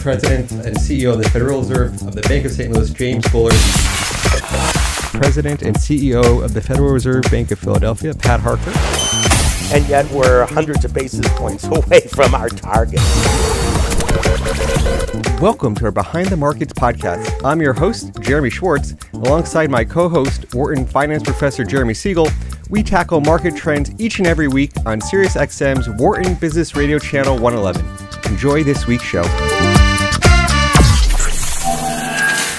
President and CEO of the Federal Reserve of the Bank of St. Louis, James Bullard. President and CEO of the Federal Reserve Bank of Philadelphia, Pat Harker. And yet we're hundreds of basis points away from our target. Welcome to our Behind the Markets podcast. I'm your host, Jeremy Schwartz. Alongside my co host, Wharton Finance Professor Jeremy Siegel, we tackle market trends each and every week on SiriusXM's Wharton Business Radio Channel 111. Enjoy this week's show.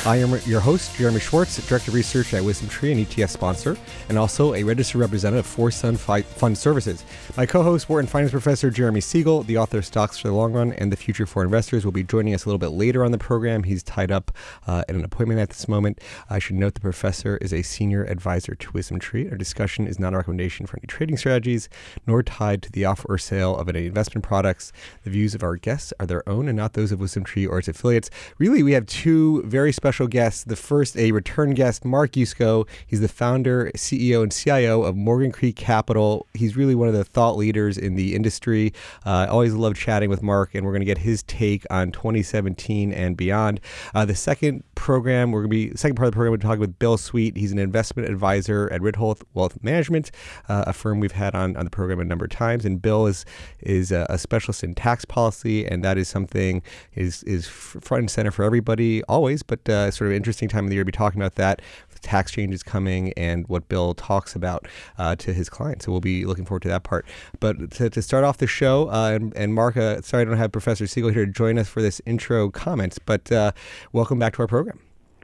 I am your host, Jeremy Schwartz, Director of Research at Wisdom Tree, an ETF sponsor, and also a registered representative for Sun Fund Services. My co-host, Wharton Finance Professor Jeremy Siegel, the author of Stocks for the Long Run and the Future for Investors, will be joining us a little bit later on the program. He's tied up uh, at an appointment at this moment. I should note the professor is a senior advisor to Wisdom Tree. Our discussion is not a recommendation for any trading strategies, nor tied to the offer or sale of any investment products. The views of our guests are their own and not those of Wisdom Tree or its affiliates. Really, we have two very special special guests. The first, a return guest, Mark Yusko. He's the founder, CEO, and CIO of Morgan Creek Capital. He's really one of the thought leaders in the industry. Uh, I always love chatting with Mark, and we're going to get his take on 2017 and beyond. Uh, the second program, we're going to be second part of the program. We're talking with Bill Sweet. He's an investment advisor at Ritholtz Wealth Management, uh, a firm we've had on, on the program a number of times. And Bill is is a, a specialist in tax policy, and that is something is is front and center for everybody always. But uh, sort of interesting time of the year to be talking about that. Tax changes coming and what Bill talks about uh, to his clients. So we'll be looking forward to that part. But to, to start off the show, uh, and, and Mark, uh, sorry I don't have Professor Siegel here to join us for this intro comments, but uh, welcome back to our program.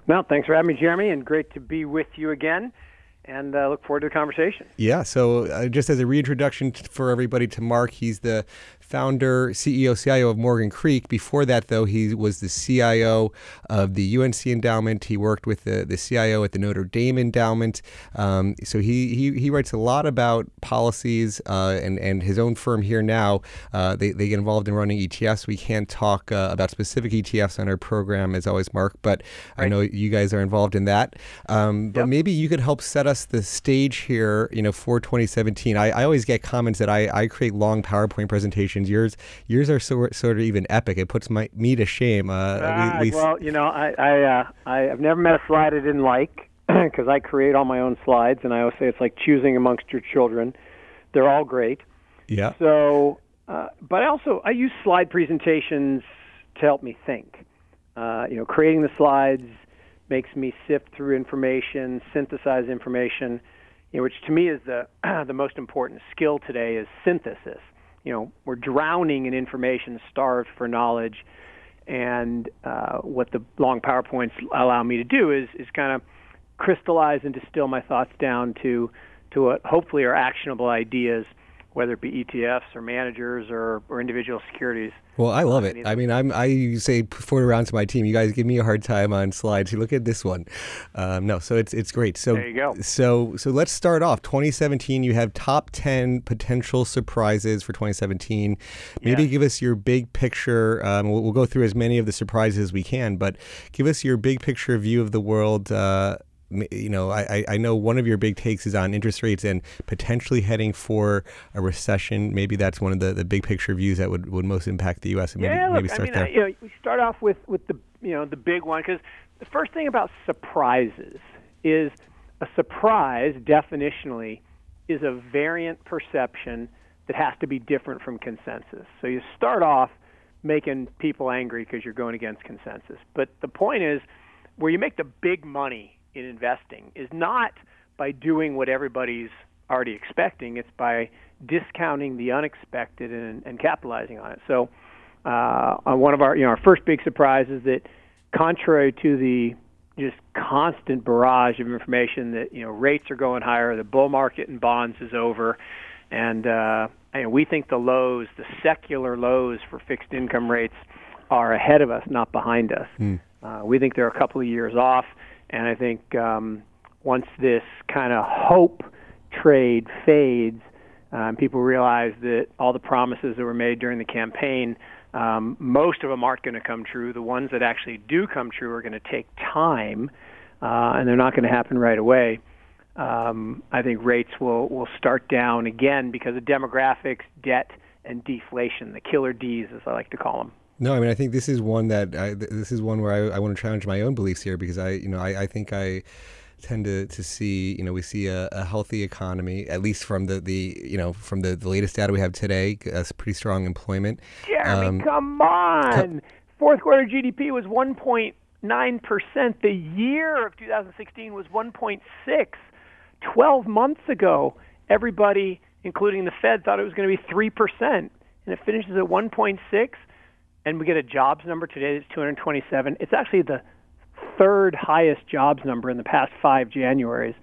Well, thanks for having me, Jeremy, and great to be with you again and uh, look forward to the conversation. Yeah. So, uh, just as a reintroduction for everybody to Mark, he's the founder, CEO, CIO of Morgan Creek. Before that, though, he was the CIO of the UNC Endowment. He worked with the, the CIO at the Notre Dame Endowment. Um, so he, he he writes a lot about policies uh, and and his own firm here now. Uh, they they get involved in running ETFs. We can't talk uh, about specific ETFs on our program as always, Mark, but right. I know you guys are involved in that. Um, but yep. maybe you could help set us the stage here. You know, for 2017. I, I always get comments that I I create long PowerPoint presentations Yours, yours are sort sort of even epic. It puts my me to shame. Uh, we, we well, you know, I I, uh, I have never met a slide I didn't like because I create all my own slides, and I always say it's like choosing amongst your children. They're all great. Yeah. So, uh, but I also I use slide presentations to help me think. Uh, you know, creating the slides makes me sift through information, synthesize information, you know, which to me is the the most important skill today is synthesis you know we're drowning in information, starved for knowledge, and uh, what the long powerpoints allow me to do is is kind of crystallize and distill my thoughts down to to what hopefully are actionable ideas whether it be ETFs or managers or, or individual securities. Well, I love it. I mean, I'm I say forward around to my team. You guys give me a hard time on slides. You look at this one. Um, no, so it's it's great. So there you go. So so let's start off. 2017. You have top 10 potential surprises for 2017. Maybe yeah. give us your big picture. Um, we'll, we'll, go through as many of the surprises as we can, but give us your big picture view of the world. Uh, you know, I, I know one of your big takes is on interest rates and potentially heading for a recession. Maybe that's one of the, the big picture views that would, would most impact the U.S. maybe, yeah, look, maybe start I mean, there. you know, we start off with, with the you know the big one because the first thing about surprises is a surprise definitionally is a variant perception that has to be different from consensus. So you start off making people angry because you're going against consensus. But the point is, where you make the big money in investing is not by doing what everybody's already expecting. It's by discounting the unexpected and, and capitalizing on it. So, uh, on one of our, you know, our first big surprise is that, contrary to the just constant barrage of information that you know rates are going higher, the bull market in bonds is over, and uh, and we think the lows, the secular lows for fixed income rates, are ahead of us, not behind us. Mm. Uh, we think they're a couple of years off. And I think um, once this kind of hope trade fades, um, people realize that all the promises that were made during the campaign, um, most of them aren't going to come true. The ones that actually do come true are going to take time, uh, and they're not going to happen right away. Um, I think rates will will start down again because of demographics, debt, and deflation, the killer D's as I like to call them. No, I mean I think this is one that I, this is one where I, I want to challenge my own beliefs here because I you know I, I think I tend to, to see you know we see a, a, healthy economy at least from the, the you know from the, the latest data we have today pretty strong employment. Jeremy um, come on! Fourth quarter GDP was 1.9 percent. The year of 2016 was 1.6 12 months ago everybody including the Fed thought it was going to be 3 percent and it finishes at 1.6 and we get a jobs number today that's 227 it's actually the third highest jobs number in the past five Januaries.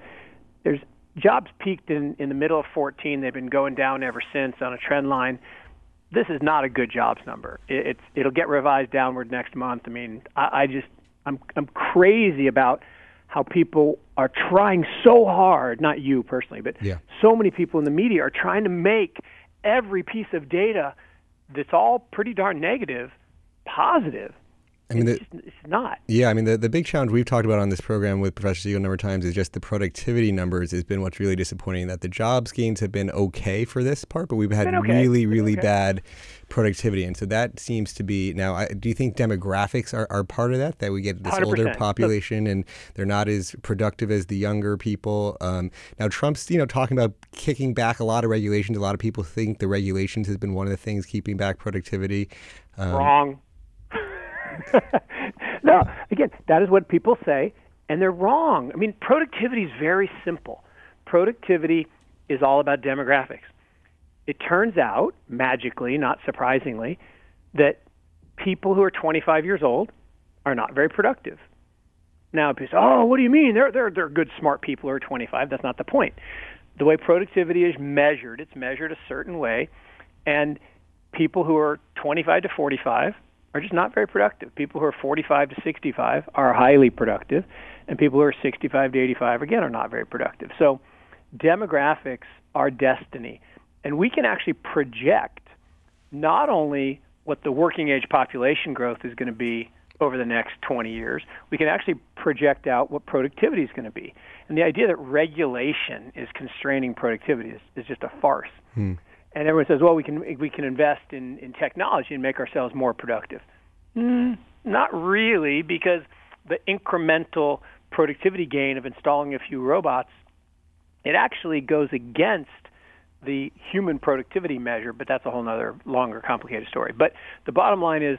There's jobs peaked in, in the middle of 14. They've been going down ever since on a trend line. This is not a good jobs number. It, it's it'll get revised downward next month. I mean, I, I just I'm I'm crazy about how people are trying so hard. Not you personally, but yeah. so many people in the media are trying to make every piece of data that's all pretty darn negative positive I mean, the, it's, it's not. Yeah, I mean, the, the big challenge we've talked about on this program with Professor Siegel a number of times is just the productivity numbers has been what's really disappointing. That the jobs gains have been okay for this part, but we've had okay. really, really okay. bad productivity, and so that seems to be now. I, do you think demographics are, are part of that? That we get this 100%. older population, and they're not as productive as the younger people. Um, now, Trump's you know talking about kicking back a lot of regulations. A lot of people think the regulations has been one of the things keeping back productivity. Um, Wrong. no, again, that is what people say, and they're wrong. I mean, productivity is very simple. Productivity is all about demographics. It turns out, magically, not surprisingly, that people who are 25 years old are not very productive. Now, people say, "Oh, what do you mean? They're they're they're good, smart people who are 25." That's not the point. The way productivity is measured, it's measured a certain way, and people who are 25 to 45 are just not very productive. People who are 45 to 65 are highly productive, and people who are 65 to 85 again are not very productive. So demographics are destiny, and we can actually project not only what the working age population growth is going to be over the next 20 years, we can actually project out what productivity is going to be. And the idea that regulation is constraining productivity is, is just a farce. Hmm and everyone says, well, we can we can invest in in technology and make ourselves more productive. Mm, not really, because the incremental productivity gain of installing a few robots, it actually goes against the human productivity measure, but that's a whole other longer, complicated story. But the bottom line is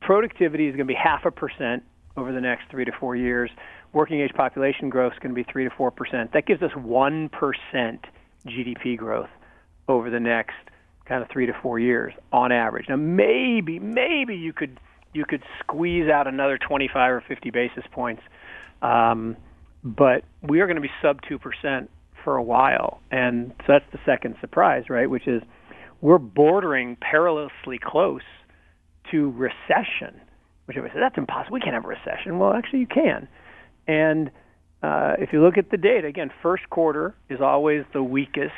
productivity is going to be half a percent over the next three to four years. Working age population growth is going to be three to four percent. That gives us one percent GDP growth over the next kind of three to four years on average. Now, maybe, maybe you could you could squeeze out another 25 or 50 basis points, um, but we are going to be sub two percent for a while, and so that's the second surprise, right? Which is we're bordering perilously close to recession. Which everybody says that's impossible. We can't have a recession. Well, actually, you can, and uh, if you look at the data again, first quarter is always the weakest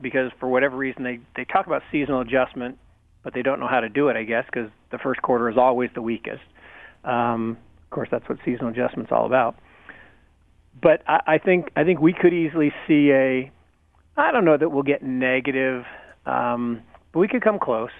because for whatever reason they they talk about seasonal adjustment, but they don't know how to do it. I guess because the first quarter is always the weakest. Um, of course, that's what seasonal adjustment's all about. But I, I think I think we could easily see a. I don't know that we'll get negative, um, but we could come close.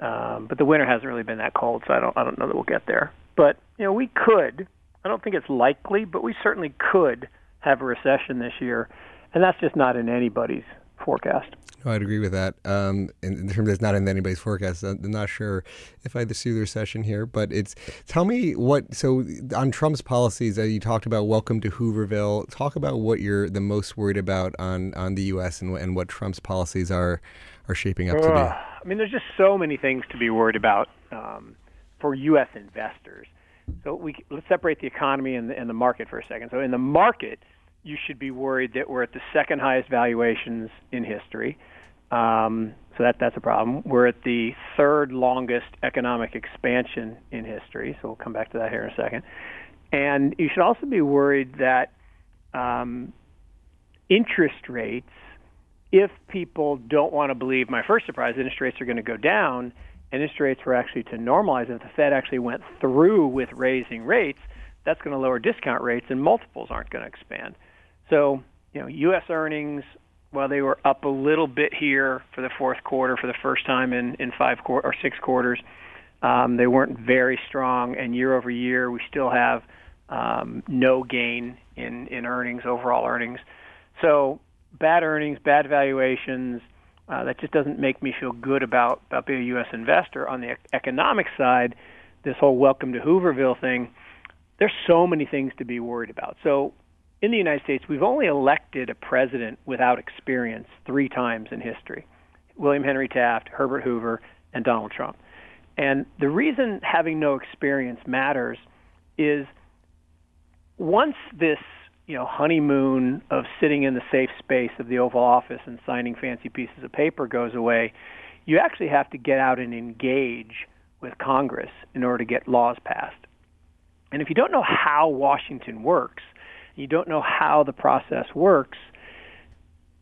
Um, but the winter hasn't really been that cold, so I don't I don't know that we'll get there. But you know, we could. I don't think it's likely, but we certainly could have a recession this year, and that's just not in anybody's forecast. No, I'd agree with that. Um, in, in, terms of it's not in anybody's forecast, I'm not sure if I see the recession here, but it's tell me what. So on Trump's policies, uh, you talked about welcome to Hooverville. Talk about what you're the most worried about on on the U.S. and and what Trump's policies are are shaping up uh, to be. I mean, there's just so many things to be worried about um, for U.S. investors. So we let's separate the economy and the, and the market for a second. So in the market you should be worried that we're at the second highest valuations in history. Um, so that that's a problem. We're at the third longest economic expansion in history. So we'll come back to that here in a second. And you should also be worried that um, interest rates, if people don't want to believe my first surprise, interest rates are going to go down, and interest rates were actually to normalize. If the Fed actually went through with raising rates, that's going to lower discount rates, and multiples aren't going to expand. So, you know, U.S. earnings, while they were up a little bit here for the fourth quarter for the first time in, in five or six quarters, Um, they weren't very strong, and year over year, we still have um, no gain in, in earnings, overall earnings. So bad earnings, bad valuations. Uh, that just doesn't make me feel good about, about being a U.S. investor. On the economic side, this whole welcome to Hooverville thing, there's so many things to be worried about. So in the United States, we've only elected a president without experience three times in history William Henry Taft, Herbert Hoover, and Donald Trump. And the reason having no experience matters is once this you know honeymoon of sitting in the safe space of the Oval Office and signing fancy pieces of paper goes away, you actually have to get out and engage with Congress in order to get laws passed. And if you don't know how Washington works, you don't know how the process works,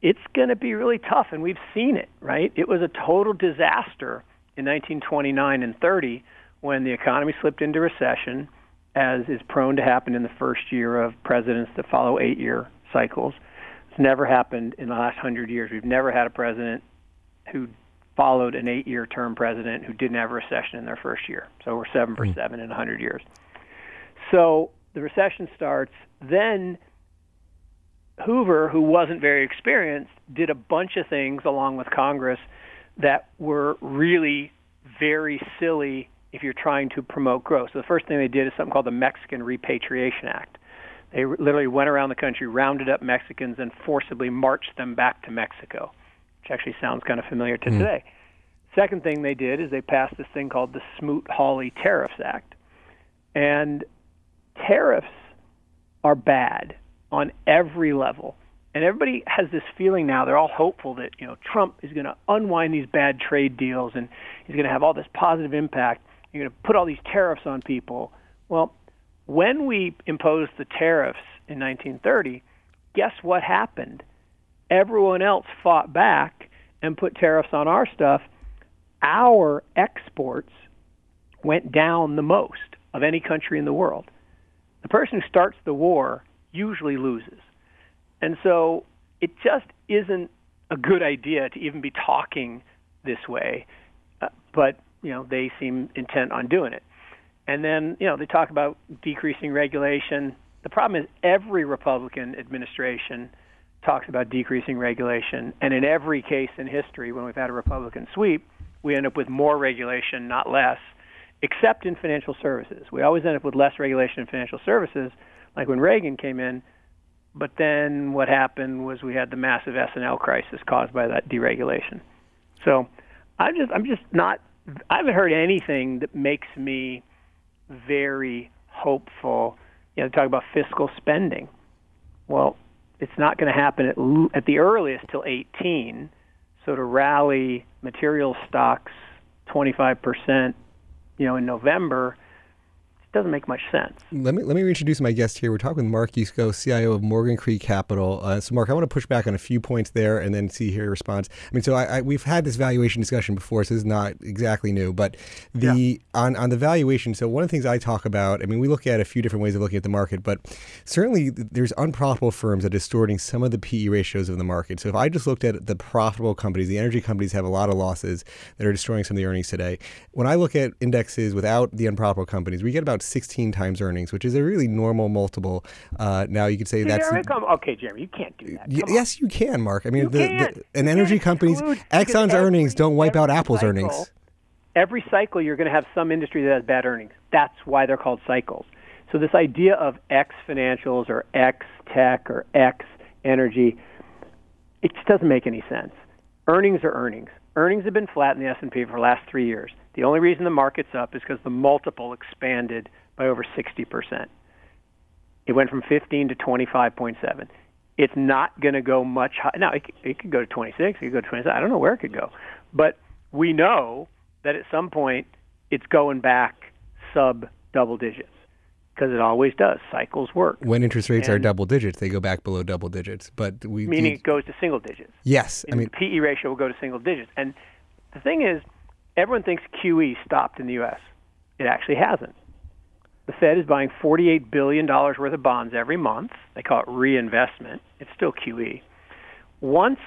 it's going to be really tough. And we've seen it, right? It was a total disaster in 1929 and 30 when the economy slipped into recession, as is prone to happen in the first year of presidents that follow eight year cycles. It's never happened in the last hundred years. We've never had a president who followed an eight year term president who didn't have a recession in their first year. So we're seven for hmm. seven in 100 years. So the recession starts. Then Hoover, who wasn't very experienced, did a bunch of things along with Congress that were really very silly if you're trying to promote growth. So the first thing they did is something called the Mexican Repatriation Act. They literally went around the country, rounded up Mexicans, and forcibly marched them back to Mexico, which actually sounds kind of familiar to mm. today. Second thing they did is they passed this thing called the Smoot-Hawley Tariffs Act. And tariffs are bad on every level. And everybody has this feeling now, they're all hopeful that, you know, Trump is going to unwind these bad trade deals and he's going to have all this positive impact. You're going to put all these tariffs on people. Well, when we imposed the tariffs in 1930, guess what happened? Everyone else fought back and put tariffs on our stuff. Our exports went down the most of any country in the world the person who starts the war usually loses. And so it just isn't a good idea to even be talking this way. Uh, but, you know, they seem intent on doing it. And then, you know, they talk about decreasing regulation. The problem is every Republican administration talks about decreasing regulation. And in every case in history, when we've had a Republican sweep, we end up with more regulation, not less except in financial services. We always end up with less regulation in financial services, like when Reagan came in. But then what happened was we had the massive S&L crisis caused by that deregulation. So I'm just I'm just not I haven't heard anything that makes me very hopeful. You know, talk about fiscal spending. Well, it's not going to happen at, at the earliest till 18. So to rally material stocks 25 percent you know, in November, doesn't make much sense. Let me let me reintroduce my guest here. We're talking with Mark Yusko, CIO of Morgan Creek Capital. Uh, so, Mark, I want to push back on a few points there and then see your response. I mean, so I, I, we've had this valuation discussion before, so this is not exactly new. But the yeah. on on the valuation, so one of the things I talk about, I mean, we look at a few different ways of looking at the market, but certainly there's unprofitable firms that are distorting some of the PE ratios of the market. So, if I just looked at the profitable companies, the energy companies have a lot of losses that are destroying some of the earnings today. When I look at indexes without the unprofitable companies, we get about about 16 times earnings, which is a really normal multiple. Uh, now you could say that's okay, Jeremy. You can't do that. Y- yes, you can, Mark. I mean, the, the, an energy company's Exxon's earnings don't wipe out Apple's cycle, earnings. Every cycle, you're going to have some industry that has bad earnings. That's why they're called cycles. So this idea of X financials or X tech or X energy, it just doesn't make any sense. Earnings are earnings. Earnings have been flat in the S&P for the last three years. The only reason the market's up is because the multiple expanded by over 60%. It went from 15 to 25.7. It's not going to go much higher. Now, it, it could go to 26, it could go to 27. I don't know where it could go. But we know that at some point it's going back sub double digits because it always does. Cycles work. When interest rates and are double digits, they go back below double digits. But we meaning it goes to single digits. Yes, I mean the PE ratio will go to single digits. And the thing is, everyone thinks QE stopped in the U.S. It actually hasn't. The Fed is buying $48 billion worth of bonds every month. They call it reinvestment. It's still QE. Once,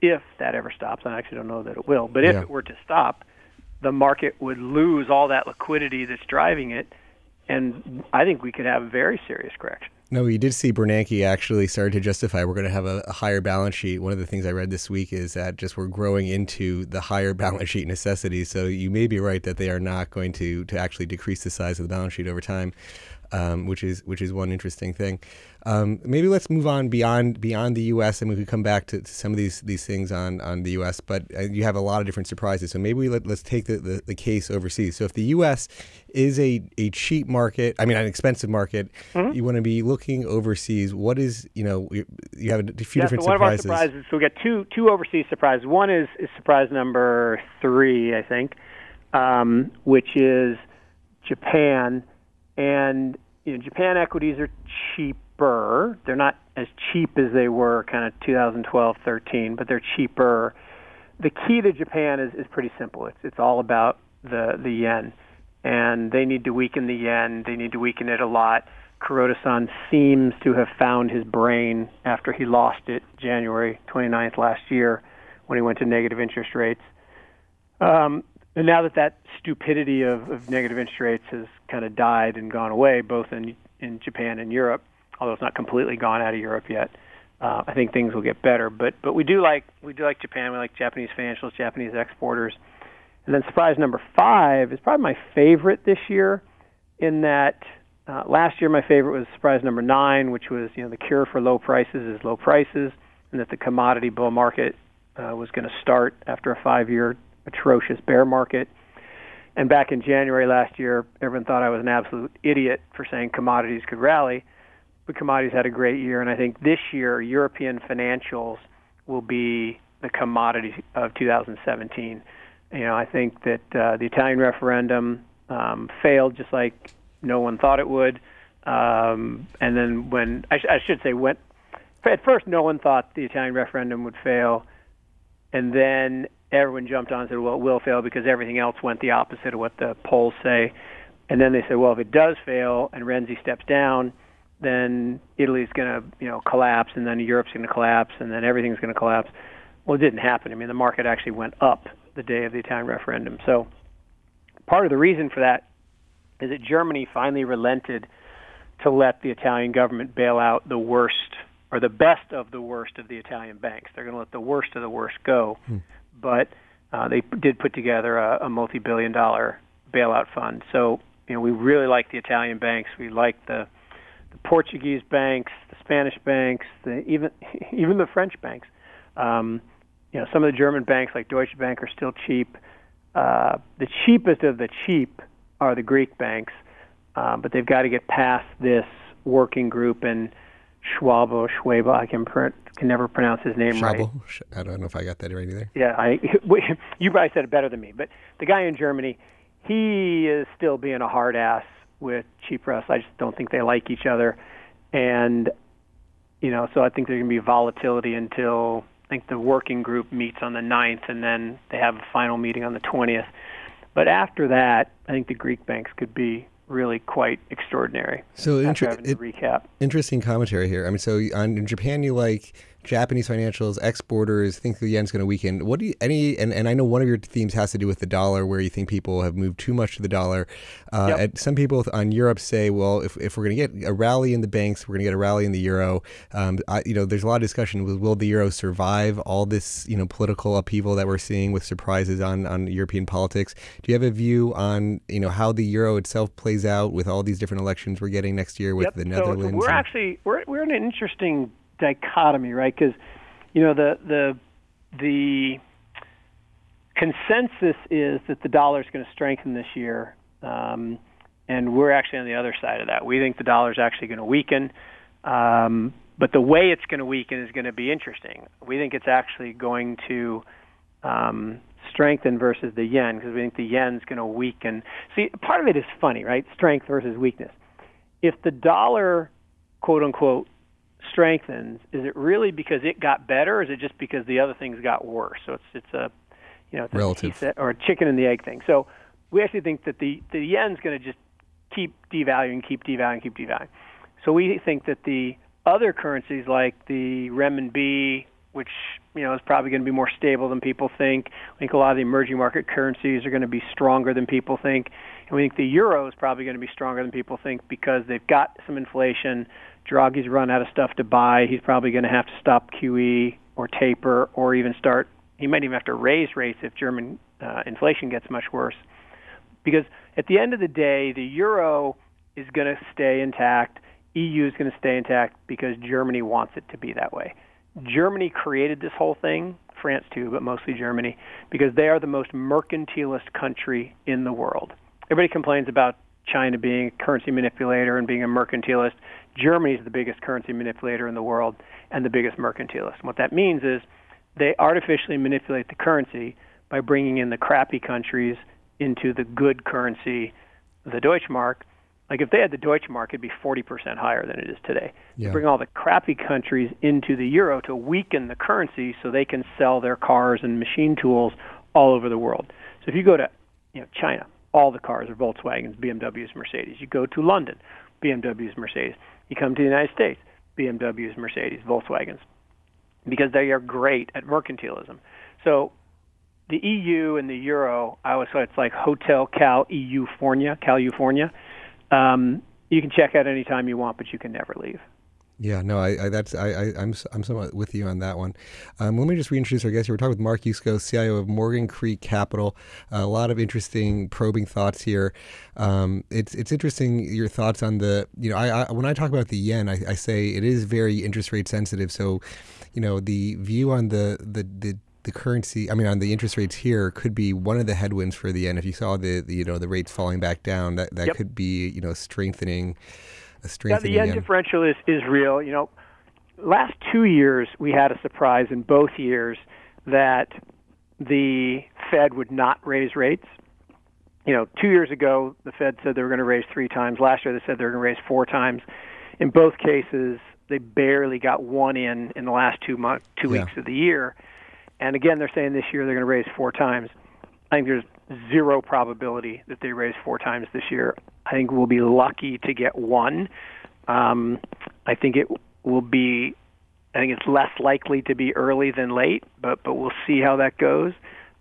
if that ever stops, I actually don't know that it will, but if yeah. it were to stop, the market would lose all that liquidity that's driving it, and I think we could have a very serious correction. No, we did see Bernanke actually started to justify we're going to have a, a, higher balance sheet. One of the things I read this week is that just we're growing into the higher balance sheet necessity. So you may be right that they are not going to to actually decrease the size of the balance sheet over time um, which is which is one interesting thing. Um, maybe let's move on beyond beyond the U.S. and we could come back to, to, some of these these things on, on the U.S. But uh, you have a lot of different surprises. So maybe we let, let's take the, the, the, case overseas. So if the U.S. is a, a cheap market, I mean an expensive market, mm-hmm. you want to be looking overseas. What is you know you have a few yeah, different so one surprises. Of our surprises. So we got two two overseas surprises. One is, is surprise number three, I think, um, which is Japan and you know, Japan equities are cheaper. They're not as cheap as they were kind of 2012, 13, but they're cheaper. The key to Japan is, is pretty simple. It's it's all about the the yen, and they need to weaken the yen. They need to weaken it a lot. Kuroda-san seems to have found his brain after he lost it January 29th last year when he went to negative interest rates. Um, and now that that stupidity of, of negative interest rates has kind of died and gone away, both in in Japan and Europe, although it's not completely gone out of Europe yet, uh, I think things will get better. But but we do like we do like Japan. We like Japanese financials, Japanese exporters, and then surprise number five is probably my favorite this year. In that uh, last year my favorite was surprise number nine, which was you know the cure for low prices is low prices, and that the commodity bull market uh, was going to start after a five-year atrocious bear market. And back in January last year, everyone thought I was an absolute idiot for saying commodities could rally. But commodities had a great year, and I think this year European financials will be the commodity of 2017. You know, I think that uh, the Italian referendum um, failed just like no one thought it would. Um, and then when I, sh- I should say when at first no one thought the Italian referendum would fail, and then everyone jumped on and said, well, it will fail because everything else went the opposite of what the polls say. And then they said, well, if it does fail and Renzi steps down, then Italy's going to, you know, collapse, and then Europe's going to collapse, and then everything's going to collapse. Well, it didn't happen. I mean, the market actually went up the day of the Italian referendum. So part of the reason for that is that Germany finally relented to let the Italian government bail out the worst or the best of the worst of the Italian banks. They're going to let the worst of the worst go. Hmm but uh, they did put together a, a multi-billion dollar bailout fund. So you know we really like the Italian banks. We like the the Portuguese banks, the Spanish banks, the even even the French banks. Um, you know some of the German banks like Deutsche Bank are still cheap. Uh, the cheapest of the cheap are the Greek banks, uh, but they've got to get past this working group and Schwab or Schwab. I can print can never pronounce his name Schabel. right. I don't know if I got that right either. Yeah, I you probably said it better than me. But the guy in Germany, he is still being a hard ass with Tsipras. I just don't think they like each other, and you know, so I think there's going to be volatility until I think the working group meets on the 9th, and then they have a final meeting on the 20th. But after that, I think the Greek banks could be really quite extraordinary. So inter- it, recap. Interesting commentary here. I mean, so on, in Japan, you like Japanese financials, exporters, think the yen's going to weaken. What do you, any, and, and I know one of your themes has to do with the dollar, where you think people have moved too much to the dollar. Uh, yep. and some people on Europe say, well, if, if we're going to get a rally in the banks, we're going to get a rally in the euro. Um, I, you know, there's a lot of discussion with will the euro survive all this, you know, political upheaval that we're seeing with surprises on, on European politics. Do you have a view on, you know, how the euro itself plays out with all these different elections we're getting next year with yep. the Netherlands? So, so we're and, actually, we're, we're in an interesting dichotomy, right? Because you know the the the consensus is that the dollar is going to strengthen this year, um, and we're actually on the other side of that. We think the dollar is actually going to weaken, um, but the way it's going to weaken is going to be interesting. We think it's actually going to um, strengthen versus the yen because we think the yen is going to weaken. See, part of it is funny, right? Strength versus weakness. If the dollar, quote unquote, strengthens, is it really because it got better, or is it just because the other things got worse? So it's it's a you know it's relative a or a chicken and the egg thing. So we actually think that the the yen's going to just keep devaluing, keep devaluing, keep devaluing. So we think that the other currencies like the renminbi which you know is probably going to be more stable than people think. I think a lot of the emerging market currencies are going to be stronger than people think, and we think the euro is probably going to be stronger than people think because they've got some inflation. Draghi's run out of stuff to buy. He's probably going to have to stop QE or taper or even start. He might even have to raise rates if German uh, inflation gets much worse. Because at the end of the day, the euro is going to stay intact. EU is going to stay intact because Germany wants it to be that way. Germany created this whole thing, France too, but mostly Germany, because they are the most mercantilist country in the world. Everybody complains about China being a currency manipulator and being a mercantilist. Germany is the biggest currency manipulator in the world and the biggest mercantilist. And what that means is they artificially manipulate the currency by bringing in the crappy countries into the good currency, the Deutschmark. Like if they had the Deutschmark, it'd be 40% higher than it is today. Yeah. They bring all the crappy countries into the euro to weaken the currency so they can sell their cars and machine tools all over the world. So if you go to you know China, all the cars are Volkswagens, BMWs, Mercedes. You go to London, BMWs, Mercedes. You come to the United States, BMWs, Mercedes, Volkswagens, because they are great at mercantilism. So the EU and the euro, I always say it's like Hotel Cal EU Fornia, California. Um, you can check out anytime you want, but you can never leave. Yeah, no, I, I that's I, I I'm I'm somewhat with you on that one. Um, let me just reintroduce our guest. Here. We're talking with Mark Yusko, CIO of Morgan Creek Capital. Uh, a lot of interesting probing thoughts here. Um, it's it's interesting your thoughts on the you know I, I when I talk about the yen, I, I say it is very interest rate sensitive. So, you know, the view on the the the the currency, I mean, on the interest rates here, could be one of the headwinds for the yen. If you saw the, the you know the rates falling back down, that that Yep. could be you know strengthening, Yeah, the yen. differential is, is real. You know, last two years we had a surprise in both years that the Fed would not raise rates. You know, two years ago the Fed said they were going to raise three times. Last year they said they were going to raise four times. In both cases, they barely got one in in the last two months, two Yeah. weeks of the year. And again, they're saying this year they're going to raise four times. I think there's zero probability that they raise four times this year. I think we'll be lucky to get one. Um, I think it will be. I think it's less likely to be early than late, but but we'll see how that goes.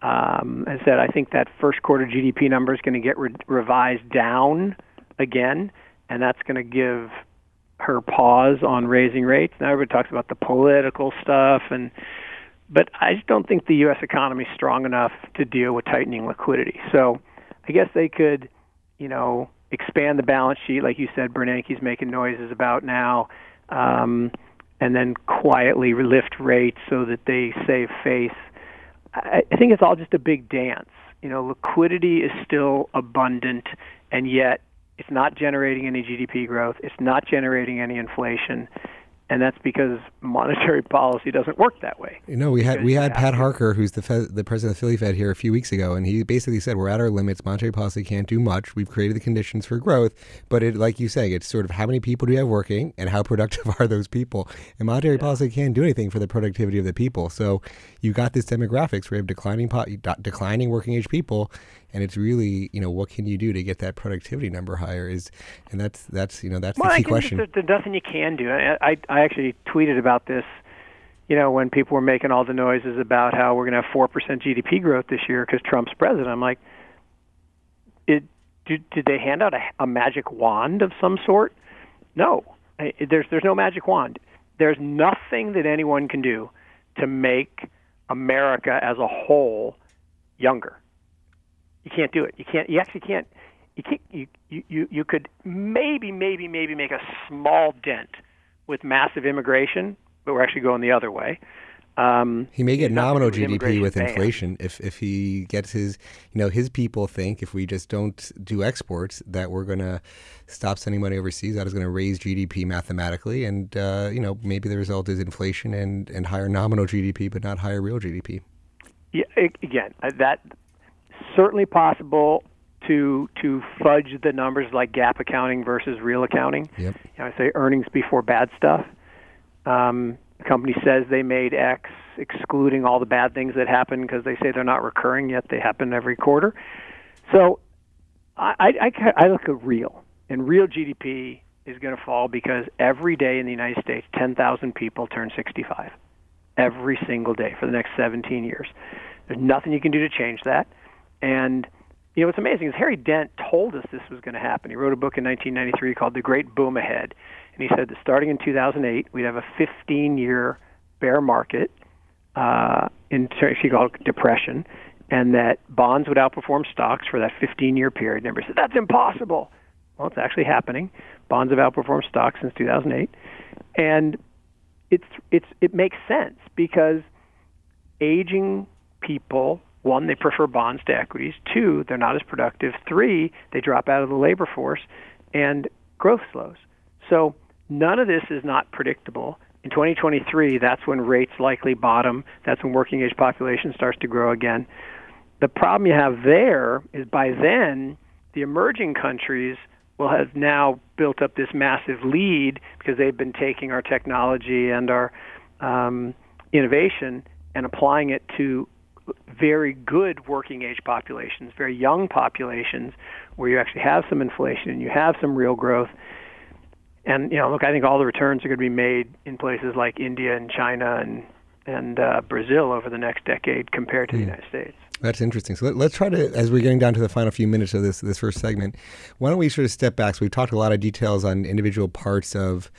Um, as I said, I think that first quarter GDP number is going to get re- revised down again, and that's going to give her pause on raising rates. Now everybody talks about the political stuff and but I just don't think the U.S. economy is strong enough to deal with tightening liquidity. So I guess they could, you know, expand the balance sheet, like you said, Bernanke's making noises about now, um, and then quietly lift rates so that they save face. I, I think it's all just a big dance. You know, liquidity is still abundant, and yet it's not generating any GDP growth. It's not generating any inflation and that's because monetary policy doesn't work that way. You know, we had we had Pat Harker, who's the Fed, the president of the Philly Fed, here a few weeks ago, and he basically said we're at our limits. Monetary policy can't do much. We've created the conditions for growth, but it, like you say, it's sort of how many people do you have working, and how productive are those people? And monetary policy can't do anything for the productivity of the people. So you got this demographics where you have declining po- declining working age people, and it's really you know what can you do to get that productivity number higher? Is and that's that's you know that's Well, the key question. There's, there's nothing you can do. I, I I actually tweeted about this. You know, when people were making all the noises about how we're going to have four percent GDP growth this year because Trump's president, I'm like, it, did, did they hand out a, a magic wand of some sort? No, I, there's there's no magic wand. There's nothing that anyone can do to make America as a whole younger. You can't do it. You can't. You actually can't. You can't. You you you, could maybe maybe maybe make a small dent with massive immigration, but we're actually going the other way. Um, He may get nominal with GDP with ban. inflation if, if he gets his, you know, his people think if we just don't do exports that we're going to stop sending money overseas. That is going to raise GDP mathematically, and uh, you know maybe the result is inflation and and higher nominal GDP, but not higher real GDP. Yeah, again, uh, that certainly possible to to fudge the numbers like GAAP accounting versus real accounting. Yep. You know, I say earnings before bad stuff. Um, the company says they made X, excluding all the bad things that happen because they say they're not recurring, yet they happen every quarter. So I, I, I, I look at real, and real GDP is going to fall because every day in the United States, 10,000 people turn 65. every single day for the next 17 years. There's nothing you can do to change that. And you know what's amazing is Harry Dent told us this was going to happen. He wrote a book in 1993 called The Great Boom Ahead, and he said that starting in 2008 we'd have a 15-year bear market uh, in he called depression, and that bonds would outperform stocks for that 15-year period. And everybody said that's impossible. Well, it's actually happening. Bonds have outperformed stocks since 2008, and it's it's it makes sense because aging people one they prefer bonds to equities. Two they're not as productive. Three they drop out of the labor force and growth slows. So none of this is not predictable. In 2023 that's when rates likely bottom. That's when working age population starts to grow again. The problem you have there is by then the emerging countries will have now built up this massive lead because they've been taking our technology and our um, innovation and applying it to very good working age populations, very young populations, where you actually have some inflation and you have some real growth. And you know, look, I think all the returns are going to be made in places like India and China and and uh, Brazil over the next decade compared to mm. the hmm. United States. That's interesting. So let, us try to, as we're getting down to the final few minutes of this this first segment, why don't we sort of step back? So we've talked a lot of details on individual parts of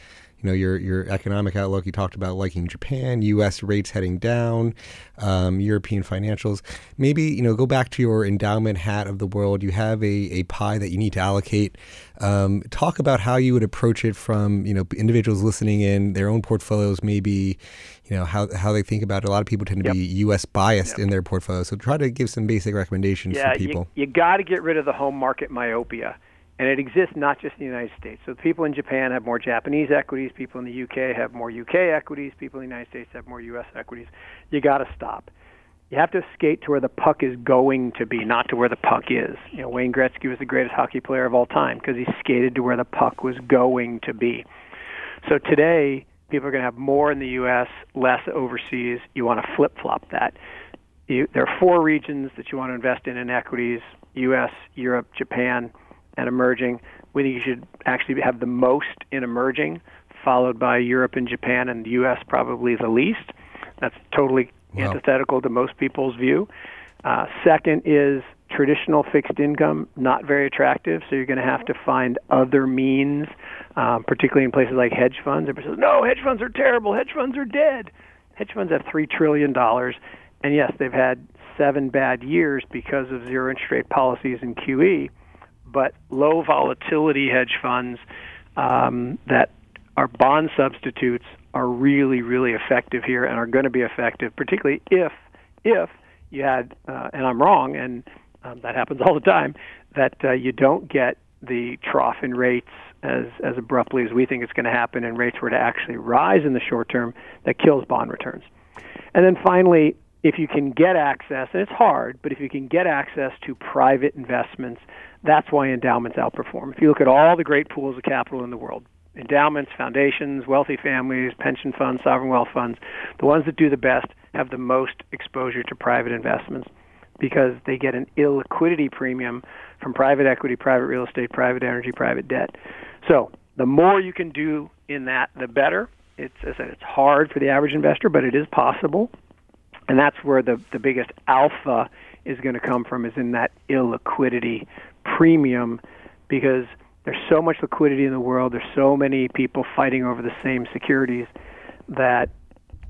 know your your economic outlook. You talked about liking Japan, U.S. rates heading down, um, European financials. Maybe you know go back to your endowment hat of the world. You have a, a pie that you need to allocate. Um, talk about how you would approach it from you know individuals listening in their own portfolios. Maybe you know how how they think about it. A lot of people tend to yep. be U.S. biased yep. in their portfolio. So try to give some basic recommendations yeah, for people. You, you got to get rid of the home market myopia and it exists not just in the United States. So people in Japan have more Japanese equities, people in the UK have more UK equities, people in the United States have more US equities. You got to stop. You have to skate to where the puck is going to be, not to where the puck is. You know, Wayne Gretzky was the greatest hockey player of all time because he skated to where the puck was going to be. So today, people are going to have more in the U.S., less overseas. You want to flip flop that. You, there are four regions that you want to invest in in equities: U.S., Europe, Japan and emerging. We think you should actually have the most in emerging, followed by Europe and Japan, and the U.S. probably the least. That's totally wow. antithetical to most people's view. Uh, second is traditional fixed income, not very attractive, so you're going to have to find other means, um, particularly in places like hedge funds. Everybody says, no, hedge funds are terrible, hedge funds are dead. Hedge funds have $3 trillion, and yes, they've had seven bad years because of zero interest rate policies and QE but low volatility hedge funds um, that are bond substitutes are really, really effective here and are going to be effective, particularly if if you had, uh, and I'm wrong, and um, that happens all the time, that uh, you don't get the trough in rates as as abruptly as we think it's going to happen, and rates were to actually rise in the short term, that kills bond returns. And then finally, if you can get access, and it's hard, but if you can get access to private investments that's why endowments outperform. If you look at all the great pools of capital in the world, endowments, foundations, wealthy families, pension funds, sovereign wealth funds, the ones that do the best have the most exposure to private investments because they get an illiquidity premium from private equity, private real estate, private energy, private debt. So the more you can do in that, the better. It's as I said, it's hard for the average investor, but it is possible, and that's where the the biggest alpha is going to come from is in that illiquidity premium because there's so much liquidity in the world. There's so many people fighting over the same securities that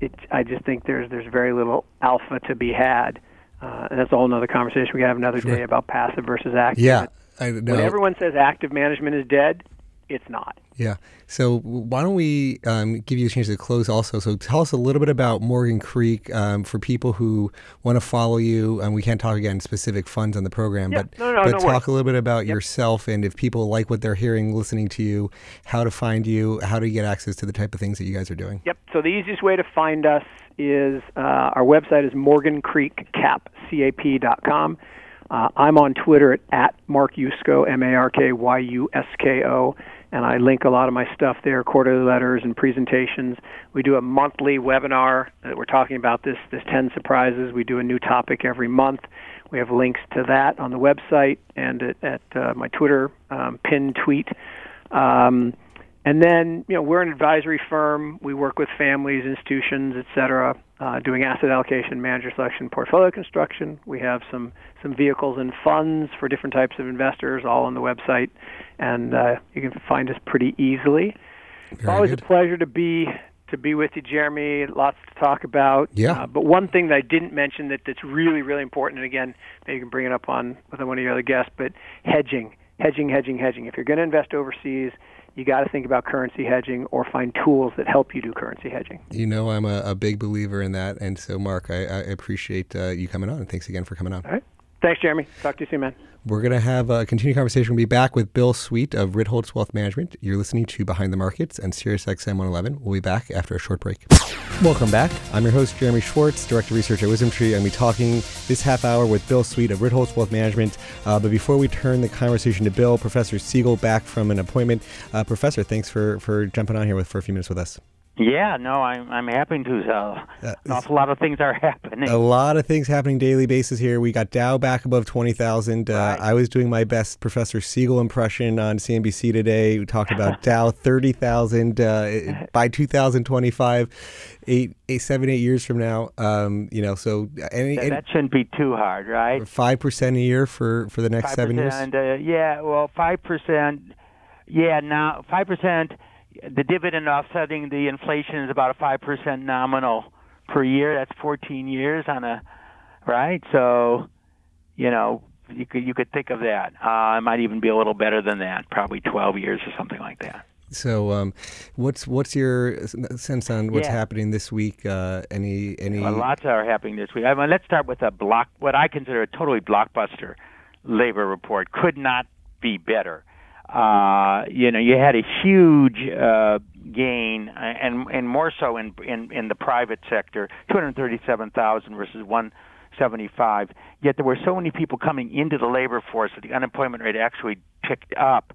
it, I just think there's there's very little alpha to be had. Uh, and that's a whole another conversation we can have another day about passive versus active. Yeah, I know. When everyone says active management is dead, it's not. Yeah. So why don't we um, give you a chance to close also? So tell us a little bit about Morgan Creek um, for people who want to follow you. And we can't talk again specific funds on the program, yeah. but no, no, but no talk a little bit about yep. yourself and if people like what they're hearing, listening to you, how to find you, how to get access to the type of things that you guys are doing. Yep. So the easiest way to find us is uh, our website is morgancreekcap.com. Uh, I'm on Twitter at, at Mark Yusko, M A R K Y U S K O and I link a lot of my stuff there, quarterly letters and presentations. We do a monthly webinar that we're talking about this this 10 surprises. We do a new topic every month. We have links to that on the website and at, at uh, my Twitter um, pinned tweet. Um, And then, you know, we're an advisory firm. We work with families, institutions, et cetera, uh, doing asset allocation, manager selection, portfolio construction. We have some some vehicles and funds for different types of investors, all on the website, and uh, you can find us pretty easily. Very it's always good. a pleasure to be to be with you, Jeremy. Lots to talk about. Yeah. Uh, but one thing that I didn't mention that that's really really important, and again, maybe you can bring it up on with one of your other guests, but hedging, hedging, hedging, hedging. If you're going to invest overseas, you got to think about currency hedging or find tools that help you do currency hedging. You know, I'm a, a big believer in that. And so, Mark, I, I appreciate uh, you coming on. And thanks again for coming on. All right. Thanks, Jeremy. Talk to you soon, man. We're going to have a continued conversation. We'll be back with Bill Sweet of Ritholtz Wealth Management. You're listening to Behind the Markets and SiriusXM 111. We'll be back after a short break. Welcome back. I'm your host, Jeremy Schwartz, Director of Research at Wisdom Tree. I'm going to be talking this half hour with Bill Sweet of Ritholtz Wealth Management. Uh, but before we turn the conversation to Bill, Professor Siegel back from an appointment. Uh, Professor, thanks for, for jumping on here with, for a few minutes with us. Yeah, no, I'm I'm happy to. Uh, an awful lot of things are happening. A lot of things happening daily basis here. We got Dow back above twenty thousand. Uh, Right. I was doing my best Professor Siegel impression on CNBC today. We talked about Dow thirty thousand uh, by two thousand twenty five, eight, eight, seven, eight years from now. Um, you know, so any That- that shouldn't be too hard, right? five percent a year for for the next seven years. Uh, yeah, well, five percent. Yeah, now five percent. The dividend offsetting the inflation is about a five percent nominal per year. That's 14 years on a right. So, you know, you could you could think of that. Uh, it might even be a little better than that. Probably 12 years or something like that. So, um, what's what's your sense on what's Yeah. happening this week? Uh, any any? Well, lots are happening this week. I mean, let's start with a block. What I consider a totally blockbuster labor report. Could not be better. Uh, you know, you had a huge uh, gain, uh, and and more so in in in the private sector, two hundred thirty-seven thousand versus one. 75. Yet there were so many people coming into the labor force that the unemployment rate actually ticked up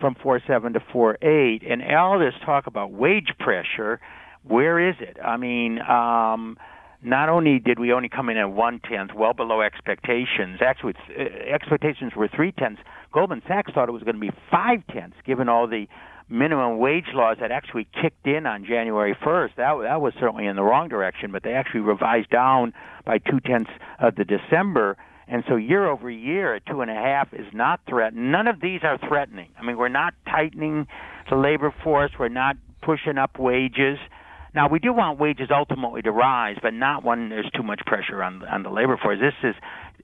from 4.7 to 4.8. And all this talk about wage pressure, where is it? I mean, um, not only did we only come in at one tenth, well below expectations. Actually, uh, expectations were three tenths. Goldman Sachs thought it was going to be five tenths, given all the minimum wage laws that actually kicked in on January 1st. That that was certainly in the wrong direction, but they actually revised down by two tenths of the December. And so year over year at two and a half is not threatened. None of these are threatening. I mean, we're not tightening the labor force. We're not pushing up wages. Now we do want wages ultimately to rise, but not when there's too much pressure on on the labor force. This is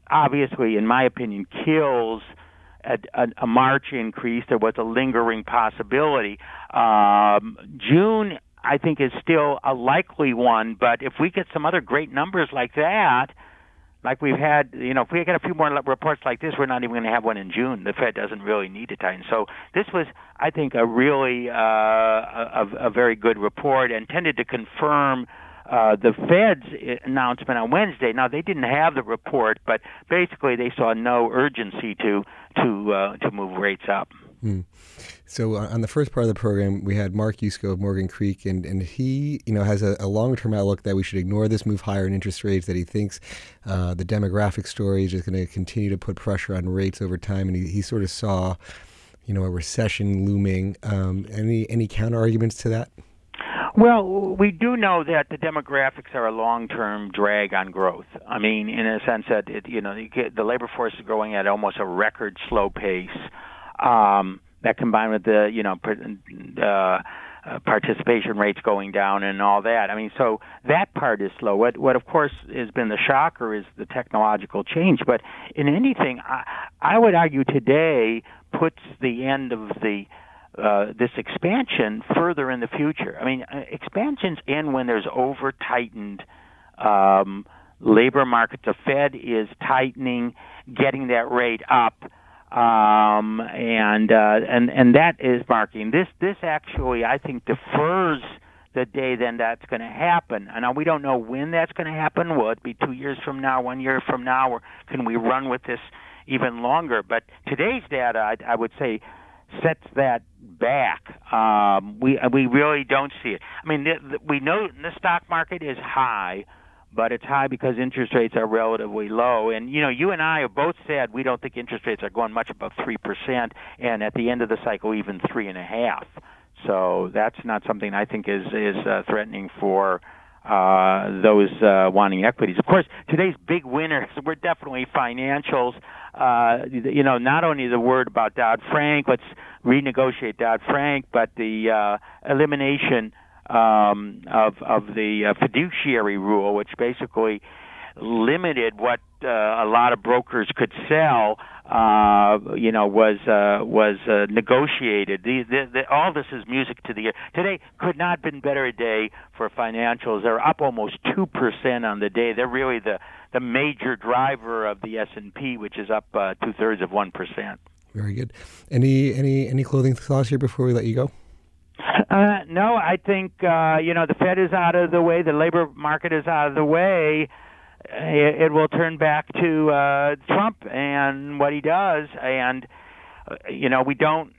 obviously, in my opinion, kills a, a, a March increase. There was a lingering possibility. Um, June, I think, is still a likely one, but if we get some other great numbers like that, like we've had, you know, if we get a few more reports like this, we're not even going to have one in June. The Fed doesn't really need to tighten. So this was, I think, a really uh, a, a very good report and tended to confirm uh, the Fed's announcement on Wednesday. Now they didn't have the report, but basically they saw no urgency to to uh, to move rates up. Hmm. So uh, on the first part of the program, we had Mark Yusko of Morgan Creek, and, and he, you know, has a, a long-term outlook that we should ignore this move higher in interest rates. That he thinks uh, the demographic story is just going to continue to put pressure on rates over time, and he, he sort of saw, you know, a recession looming. Um, any any counter arguments to that? Well, we do know that the demographics are a long-term drag on growth. I mean, in a sense that it, you know the labor force is growing at almost a record slow pace. Um, that combined with the you know uh, participation rates going down and all that. I mean, so that part is slow. What what of course has been the shocker is the technological change. But in anything, I, I would argue today puts the end of the uh, this expansion further in the future. I mean, uh, expansions end when there's over tightened um, labor market. The Fed is tightening, getting that rate up, um, and uh, and and that is marking this. This actually, I think, defers the day then that's going to happen. And now we don't know when that's going to happen. Will it be two years from now, one year from now, or can we run with this even longer? But today's data, I, I would say sets that back. Um, we we really don't see it. I mean, the, the, we know the stock market is high, but it's high because interest rates are relatively low. And you know, you and I have both said we don't think interest rates are going much above three percent, and at the end of the cycle, even three and a half. So that's not something I think is is uh, threatening for uh, those uh, wanting equities. Of course, today's big winners were definitely financials. Uh, you know, not only the word about Dodd Frank, let's renegotiate Dodd Frank, but the uh, elimination um, of of the uh, fiduciary rule, which basically limited what uh, a lot of brokers could sell, uh, you know, was uh, was uh, negotiated. The, the, the, all this is music to the ear. Today could not have been better a day for financials. They're up almost two percent on the day. They're really the the major driver of the S and P, which is up uh, two thirds of one percent. Very good. Any any any clothing thoughts here before we let you go? Uh, no, I think uh, you know the Fed is out of the way, the labor market is out of the way it, it will turn back to uh, Trump and what he does. And uh, you know, we don't.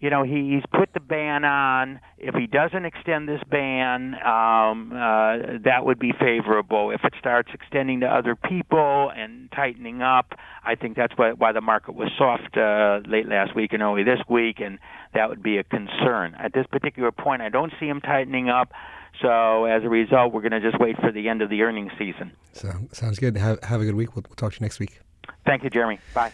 You know, he, he's put the ban on. If he doesn't extend this ban, um, uh, that would be favorable. If it starts extending to other people and tightening up, I think that's why, why the market was soft uh, late last week and early this week, and that would be a concern. At this particular point, I don't see him tightening up. So as a result, we're going to just wait for the end of the earnings season. So, sounds good. Have, have a good week. We'll, we'll talk to you next week. Thank you, Jeremy. Bye.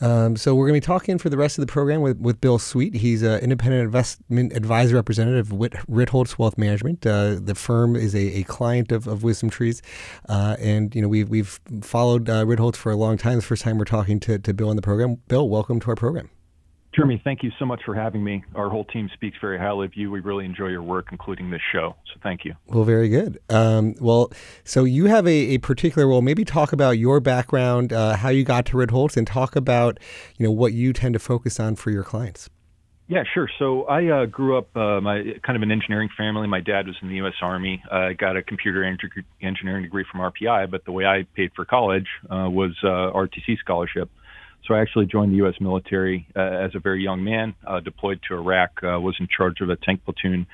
Um, so we're going to be talking for the rest of the program with, with Bill Sweet. He's an independent investment advisor representative of Ritholtz Wealth Management. Uh, the firm is a, a client of, of Wisdom Trees, uh, and you know we've we've followed uh, Ritholtz for a long time. The first time we're talking to, to Bill on the program. Bill, welcome to our program. Jeremy, thank you so much for having me. Our whole team speaks very highly of you. We really enjoy your work, including this show. So thank you. Well, very good. Um, well, so you have a, a, particular role. Maybe talk about your background, uh, how you got to Ritholtz, and talk about you know what you tend to focus on for your clients. Yeah, sure. So I uh, grew up uh, my kind of an engineering family. My dad was in the U.S. Army. I got a computer engineering degree from RPI, but the way I paid for college uh, was uh, ROTC scholarship. So I actually joined the U.S. military uh, as a very young man, uh, deployed to Iraq, uh, was in charge of a tank platoon.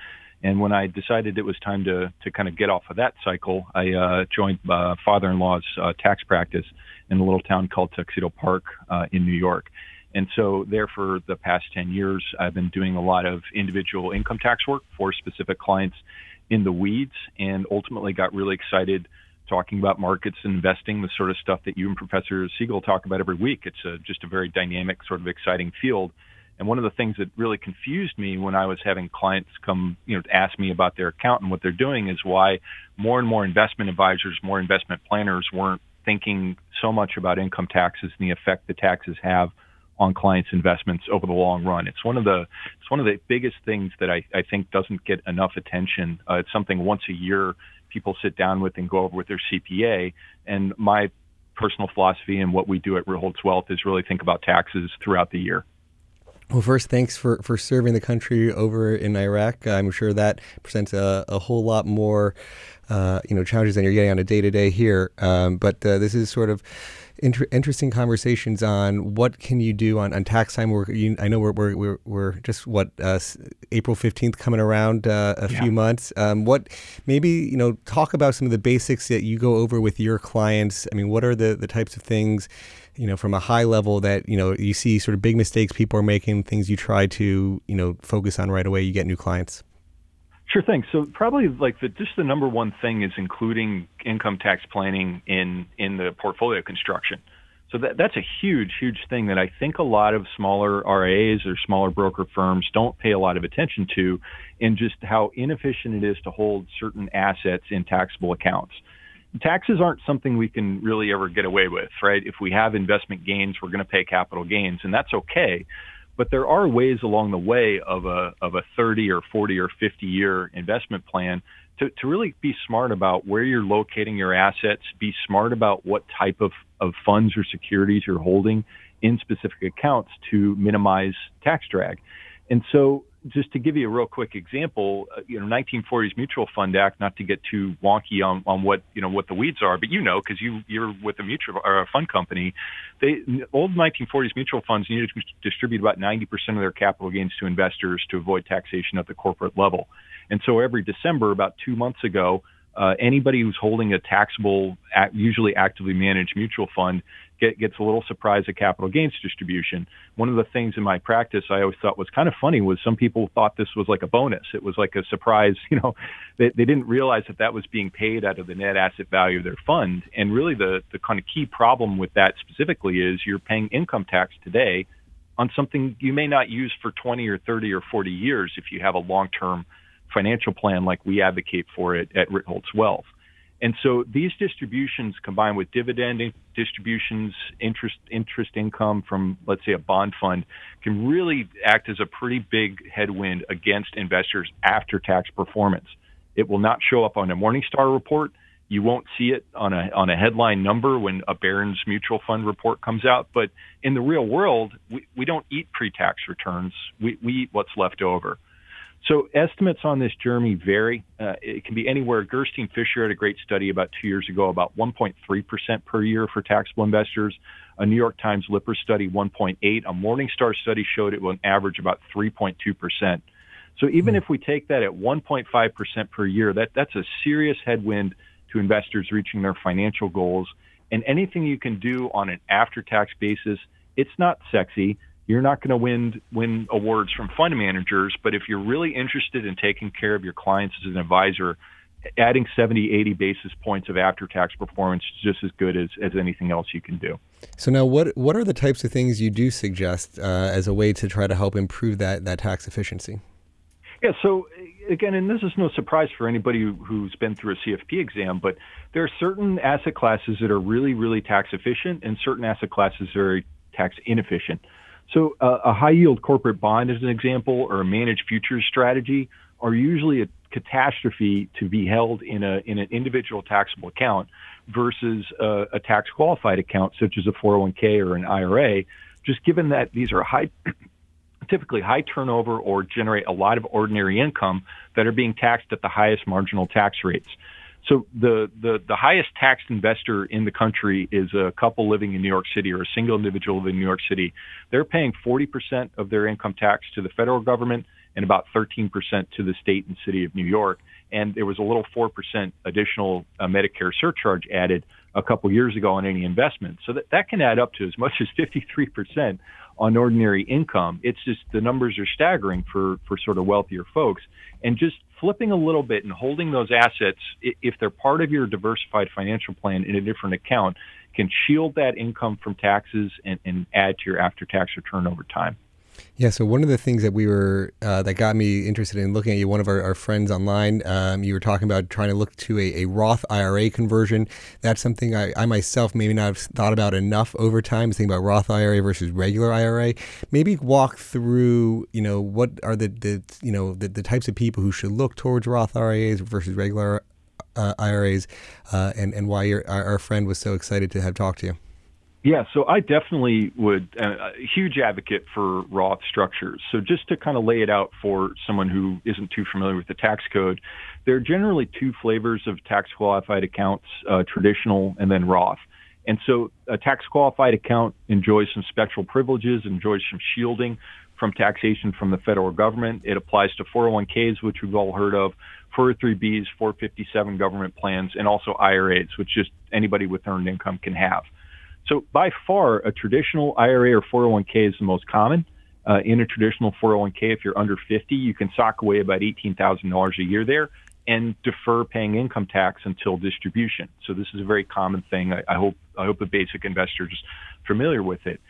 And when I decided it was time to, to kind of get off of that cycle, I uh, joined uh, father-in-law's uh, tax practice in a little town called Tuxedo Park uh, in New York. And so there for the past 10 years, I've been doing a lot of individual income tax work for specific clients in the weeds and ultimately got really excited talking about markets and investing, the sort of stuff that you and Professor Siegel talk about every week. It's a, just a very dynamic, sort of exciting field. And one of the things that really confused me when I was having clients come, you know, ask me about their account and what they're doing is why more and more investment advisors, more investment planners weren't thinking so much about income taxes and the effect the taxes have on clients' investments over the long run. It's one of the it's one of the biggest things that I, I think doesn't get enough attention. Uh, it's something once a year people sit down with and go over with their CPA. And my personal philosophy and what we do at Ritholtz Wealth is really think about taxes throughout the year. Well, first, thanks for, for serving the country over in Iraq. I'm sure that presents a, a whole lot more, uh, you know, challenges than you're getting on a day to day here. Um, but uh, this is sort of inter- interesting conversations on what can you do on, on tax time. We're, you, I know we're, we're, we're, we're just what uh, April 15th coming around uh, a yeah. few months. Um, what maybe you know talk about some of the basics that you go over with your clients. I mean, what are the the types of things you know from a high level that you know you see sort of big mistakes people are making, things you try to you know focus on right away. You get new clients. Sure thing. So probably like the just the number one thing is including income tax planning in in the portfolio construction. So that that's a huge huge thing that I think a lot of smaller RIAs or smaller broker firms don't pay a lot of attention to and just how inefficient it is to hold certain assets in taxable accounts. Taxes aren't something we can really ever get away with, right? If we have investment gains, we're going to pay capital gains and that's okay but there are ways along the way of a of a 30 or 40 or 50 year investment plan to, to really be smart about where you're locating your assets, be smart about what type of, of funds or securities you're holding in specific accounts to minimize tax drag. And so just to give you a real quick example, uh, you know, 1940s Mutual Fund Act. Not to get too wonky on, on what you know what the weeds are, but you know, because you you're with a mutual or a fund company, they old 1940s mutual funds needed to distribute about 90% of their capital gains to investors to avoid taxation at the corporate level. And so every December, about two months ago, uh, anybody who's holding a taxable, usually actively managed mutual fund get, gets a little surprised at capital gains distribution. One of the things in my practice I always thought was kind of funny was some people thought this was like a bonus. It was like a surprise, you know, they, they didn't realize that that was being paid out of the net asset value of their fund. And really the, the kind of key problem with that specifically is you're paying income tax today on something you may not use for 20 or 30 or 40 years if you have a long-term financial plan like we advocate for it at Ritholtz Wealth. And so these distributions combined with dividend distributions, interest, interest income from, let's say, a bond fund can really act as a pretty big headwind against investors after tax performance. It will not show up on a Morningstar report. You won't see it on a, on a headline number when a Barron's mutual fund report comes out. But in the real world, we, we don't eat pre-tax returns. We, we eat what's left over. So estimates on this, journey vary. Uh, it can be anywhere. Gerstein Fisher had a great study about two years ago about 1.3% per year for taxable investors. A New York Times Lipper study, 1.8. A Morningstar study showed it will average about 3.2%. So even mm if we take that at 1.5% per year, that, that's a serious headwind to investors reaching their financial goals. And anything you can do on an after-tax basis, it's not sexy you're not going to win win awards from fund managers, but if you're really interested in taking care of your clients as an advisor, adding 70, 80 basis points of after-tax performance is just as good as, as anything else you can do. So now, what what are the types of things you do suggest uh, as a way to try to help improve that that tax efficiency? Yeah. So again, and this is no surprise for anybody who's been through a CFP exam, but there are certain asset classes that are really, really tax efficient, and certain asset classes that are tax inefficient. So uh, a high yield corporate bond, as an example, or a managed futures strategy are usually a catastrophe to be held in a in an individual taxable account versus a, a tax qualified account such as a 401k or an IRA. Just given that these are high typically high turnover or generate a lot of ordinary income that are being taxed at the highest marginal tax rates. So the, the, the highest taxed investor in the country is a couple living in New York City or a single individual living in New York City. They're paying 40% of their income tax to the federal government and about 13% to the state and city of New York. And there was a little 4% additional uh, Medicare surcharge added a couple years ago on any investment. So that, that can add up to as much as 53% on ordinary income. It's just the numbers are staggering for, for sort of wealthier folks. And just flipping a little bit and holding those assets, if they're part of your diversified financial plan in a different account, can shield that income from taxes and, and add to your after tax return over time. Yeah, so one of the things that we were uh, that got me interested in looking at you, one of our, our friends online, um, you were talking about trying to look to a, a Roth IRA conversion. That's something I, I, myself maybe not have thought about enough over time. Thinking about Roth IRA versus regular IRA. Maybe walk through, you know, what are the, the you know the, the types of people who should look towards Roth IRAs versus regular uh, IRAs, uh, and and why your, our, our friend was so excited to have talked to you. Yeah, so I definitely would, uh, a huge advocate for Roth structures. So just to kind of lay it out for someone who isn't too familiar with the tax code, there are generally two flavors of tax qualified accounts, uh, traditional and then Roth. And so a tax qualified account enjoys some special privileges, enjoys some shielding from taxation from the federal government. It applies to 401ks, which we've all heard of, 403bs, 457 government plans, and also IRAs, which just anybody with earned income can have. So by far, a traditional IRA or 401k is the most common. Uh, in a traditional 401k, if you're under 50, you can sock away about $18,000 a year there and defer paying income tax until distribution. So this is a very common thing. I, I hope I hope a basic investor is familiar with it.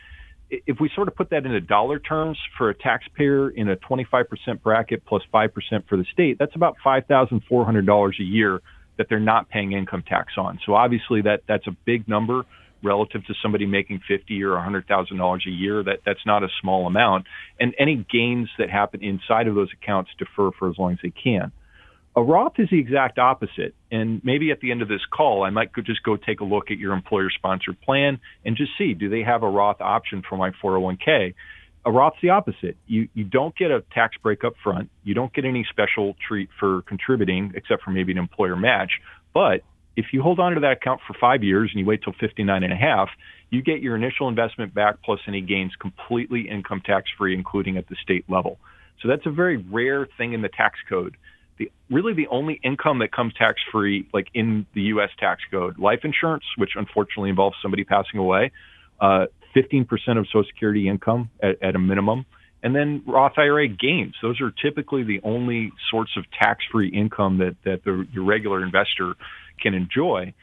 If we sort of put that into dollar terms for a taxpayer in a 25% bracket plus 5% for the state, that's about $5,400 a year that they're not paying income tax on. So obviously that that's a big number relative to somebody making fifty or a hundred thousand dollars a year. That that's not a small amount. And any gains that happen inside of those accounts defer for as long as they can. A Roth is the exact opposite. And maybe at the end of this call, I might just go take a look at your employer sponsored plan and just see, do they have a Roth option for my 401k? A Roth's the opposite. You, you don't get a tax break up front. You don't get any special treat for contributing except for maybe an employer match. But if you hold on to that account for five years and you wait till 59 and a half, you get your initial investment back plus any gains completely income tax free, including at the state level. So that's a very rare thing in the tax code. The, really the only income that comes tax free, like in the U.S. tax code, life insurance, which unfortunately involves somebody passing away, uh, 15% of Social Security income at, at a minimum, and then Roth IRA gains. Those are typically the only sorts of tax-free income that that the your regular investor can enjoy.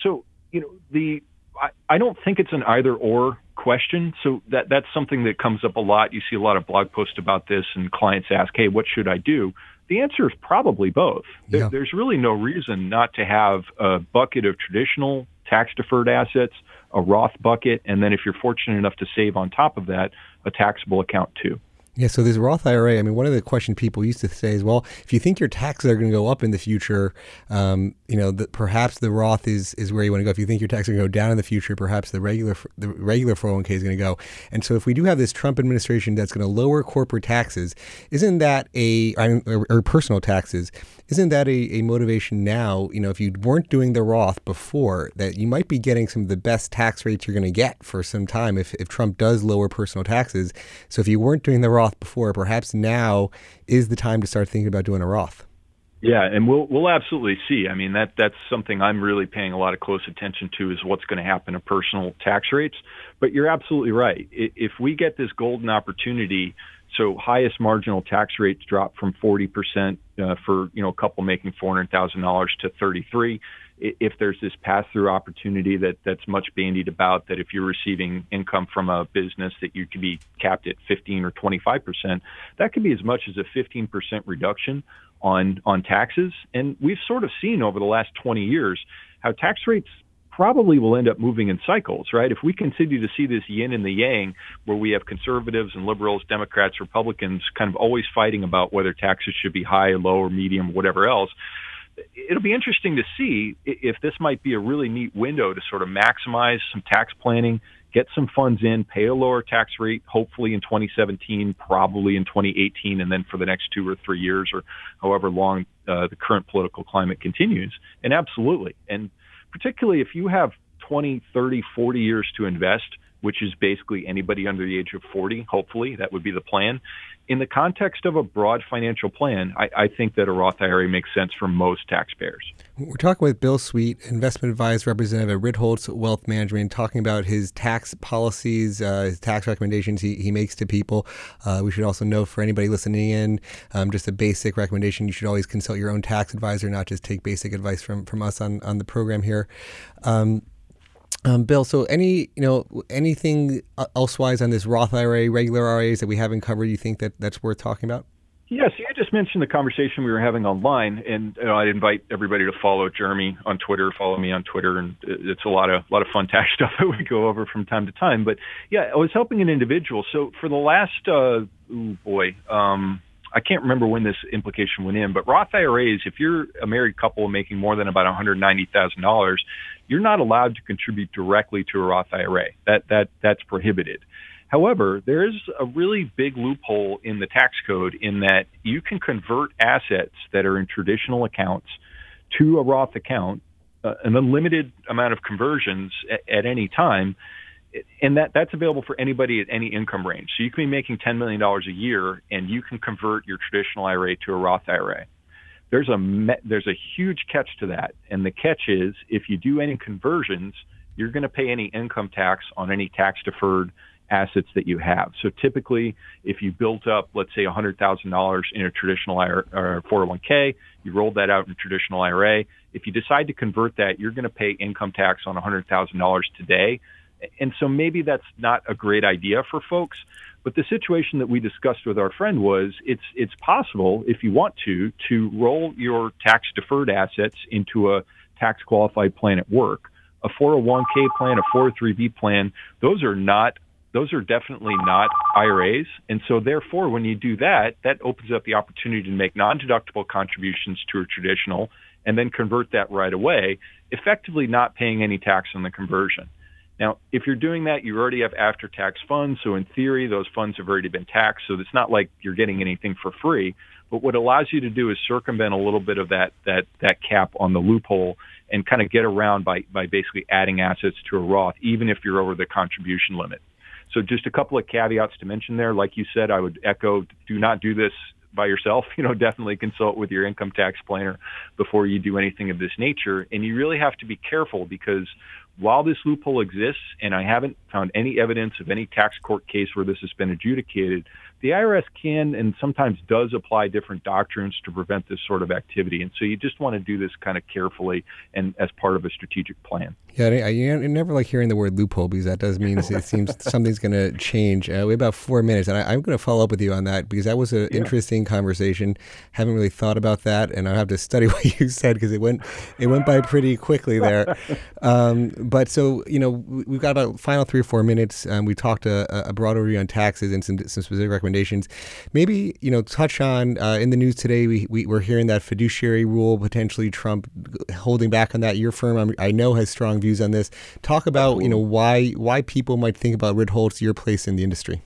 So, you know, the I, I don't think it's an either or question. So that that's something that comes up a lot. You see a lot of blog posts about this, and clients ask, "Hey, what should I do?" The answer is probably both. Yeah. There, there's really no reason not to have a bucket of traditional tax deferred assets, a Roth bucket, and then if you're fortunate enough to save on top of that, a taxable account too. Yeah, so this Roth IRA, I mean, one of the questions people used to say is, well, if you think your taxes are going to go up in the future, um, you know, the, perhaps the Roth is is where you want to go. If you think your taxes are going to go down in the future, perhaps the regular the regular 401k is going to go. And so, if we do have this Trump administration that's going to lower corporate taxes, isn't that a or, or personal taxes? Isn't that a, a motivation now? You know, if you weren't doing the Roth before, that you might be getting some of the best tax rates you're going to get for some time if, if Trump does lower personal taxes. So if you weren't doing the Roth before, perhaps now is the time to start thinking about doing a Roth. Yeah, and we'll we'll absolutely see. I mean that that's something I'm really paying a lot of close attention to is what's going to happen to personal tax rates. But you're absolutely right. If we get this golden opportunity so highest marginal tax rates drop from 40% uh, for, you know, a couple making $400,000 to 33. If there's this pass-through opportunity that that's much bandied about, that if you're receiving income from a business that you could be capped at 15 or 25%, that could be as much as a 15% reduction on on taxes. And we've sort of seen over the last 20 years how tax rates probably will end up moving in cycles, right? If we continue to see this yin and the yang, where we have conservatives and liberals, Democrats, Republicans kind of always fighting about whether taxes should be high, low, or medium, whatever else, it'll be interesting to see if this might be a really neat window to sort of maximize some tax planning, get some funds in, pay a lower tax rate, hopefully in 2017, probably in 2018, and then for the next two or three years or however long uh, the current political climate continues. And absolutely. And particularly if you have 20, 30, 40 years to invest, which is basically anybody under the age of 40, hopefully, that would be the plan. In the context of a broad financial plan, I, I, think that a Roth IRA makes sense for most taxpayers. We're talking with Bill Sweet, investment advisor representative at Ritholtz Wealth Management, talking about his tax policies, uh, his tax recommendations he, he makes to people. Uh, we should also know for anybody listening in, um, just a basic recommendation: you should always consult your own tax advisor, not just take basic advice from from us on on the program here. Um, um, Bill, so any you know anything elsewise on this Roth IRA, regular IRAs that we haven't covered, you think that that's worth talking about? Yes, you just mentioned the conversation we were having online, and you know, I invite everybody to follow Jeremy on Twitter. Follow me on Twitter, and it's a lot of lot of fun tax stuff that we go over from time to time. But yeah, I was helping an individual. So for the last, uh, oh boy, um, I can't remember when this implication went in, but Roth IRAs, if you're a married couple making more than about $190,000, you're not allowed to contribute directly to a Roth IRA. That that that's prohibited. However, there is a really big loophole in the tax code in that you can convert assets that are in traditional accounts to a Roth account, uh, an unlimited amount of conversions at, at any time and that that's available for anybody at any income range. So you can be making $10 million a year and you can convert your traditional IRA to a Roth IRA. There's a there's a huge catch to that, and the catch is if you do any conversions, you're going to pay any income tax on any tax deferred assets that you have. So typically, if you built up, let's say, $100,000 in a traditional IRA, or 401k, you rolled that out in a traditional IRA. If you decide to convert that, you're going to pay income tax on $100,000 today and so maybe that's not a great idea for folks. But the situation that we discussed with our friend was it's it's possible if you want to to roll your tax deferred assets into a tax qualified plan at work. A 401k plan, a 403b plan, those are not those are definitely not IRAs. And so therefore when you do that, that opens up the opportunity to make non-deductible contributions to a traditional and then convert that right away, effectively not paying any tax on the conversion. Now, if you're doing that, you already have after tax funds. So in theory, those funds have already been taxed. So it's not like you're getting anything for free. But what allows you to do is circumvent a little bit of that, that, that cap on the loophole and kind of get around by, by basically adding assets to a Roth, even if you're over the contribution limit. So just a couple of caveats to mention there. Like you said, I would echo, do not do this by yourself. You know, definitely consult with your income tax planner before you do anything of this nature. And you really have to be careful because while this loophole exists, and I haven't found any evidence of any tax court case where this has been adjudicated, the IRS can and sometimes does apply different doctrines to prevent this sort of activity. And so you just want to do this kind of carefully and as part of a strategic plan. Yeah, I, I, never like hearing the word loophole because that does mean it seems something's going to change. Uh, we have about four minutes, and I, am going to follow up with you on that because that was an yeah. interesting conversation. Haven't really thought about that, and I have to study what you said because it went it went by pretty quickly there. um, but so you know, we've got about final three or four minutes. Um, we talked a, a broad overview on taxes and some some specific recommendations. Maybe you know, touch on uh, in the news today. We, we we're hearing that fiduciary rule potentially Trump holding back on that. Your firm, I'm, i know, has strong views on this. Talk about you know why why people might think about Ritholtz, your place in the industry.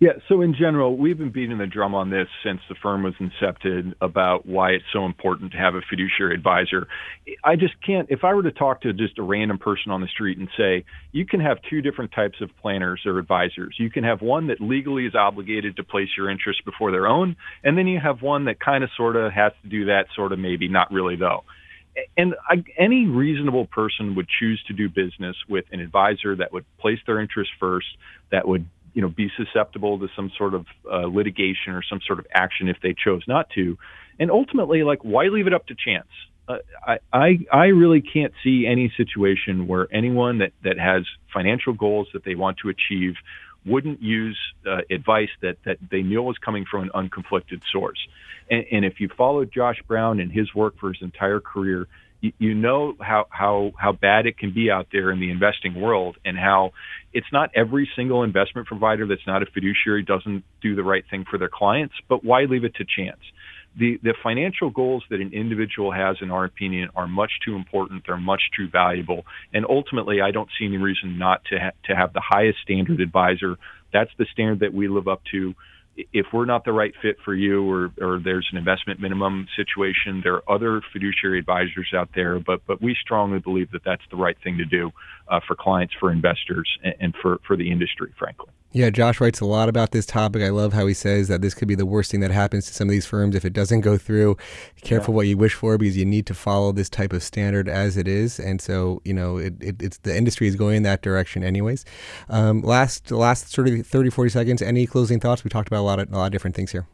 Yeah, so in general, we've been beating the drum on this since the firm was incepted about why it's so important to have a fiduciary advisor. I just can't, if I were to talk to just a random person on the street and say, you can have two different types of planners or advisors. You can have one that legally is obligated to place your interests before their own, and then you have one that kind of sort of has to do that, sort of maybe, not really though and I, any reasonable person would choose to do business with an advisor that would place their interests first, that would you know be susceptible to some sort of uh, litigation or some sort of action if they chose not to, and ultimately, like why leave it up to chance? Uh, I, I I really can't see any situation where anyone that that has financial goals that they want to achieve wouldn't use uh, advice that that they know is coming from an unconflicted source. And, and if you follow Josh Brown and his work for his entire career, you, know how, how, how bad it can be out there in the investing world and how it's not every single investment provider that's not a fiduciary doesn't do the right thing for their clients, but why leave it to chance? The, the financial goals that an individual has, in our opinion, are much too important. They're much too valuable. And ultimately, I don't see any reason not to, ha- to have the highest standard advisor. That's the standard that we live up to if we're not the right fit for you or, or there's an investment minimum situation, there are other fiduciary advisors out there, but, but we strongly believe that that's the right thing to do uh, for clients, for investors, and, and for, for the industry, frankly. Yeah, Josh writes a lot about this topic. I love how he says that this could be the worst thing that happens to some of these firms if it doesn't go through. Careful yeah. what you wish for because you need to follow this type of standard as it is. And so, you know, it, it, it's the industry is going in that direction anyways. Um, last last sort of 30, 40 seconds, any closing thoughts? We talked about a lot of, a lot of different things here.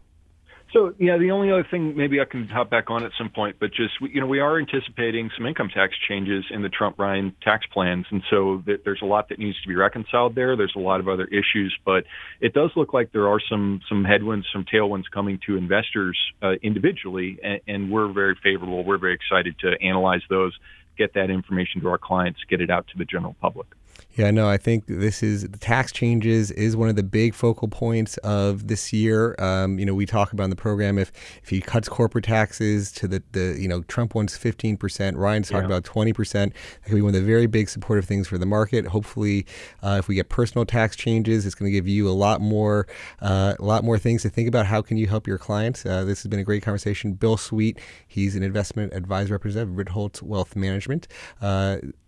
So yeah, the only other thing maybe I can hop back on at some point, but just you know we are anticipating some income tax changes in the Trump Ryan tax plans, and so th- there's a lot that needs to be reconciled there. There's a lot of other issues, but it does look like there are some some headwinds, some tailwinds coming to investors uh, individually, and, and we're very favorable. We're very excited to analyze those, get that information to our clients, get it out to the general public. Yeah, no, I think this is the tax changes is one of the big focal points of this year. Um, you know, we talk about in the program if if he cuts corporate taxes to the, the you know Trump wants 15 percent, Ryan's talking yeah. about 20 percent. That could be one of the very big supportive things for the market. Hopefully, uh, if we get personal tax changes, it's going to give you a lot more uh, a lot more things to think about. How can you help your clients? Uh, this has been a great conversation. Bill Sweet, he's an investment advisor representative, Ritholtz Wealth Management.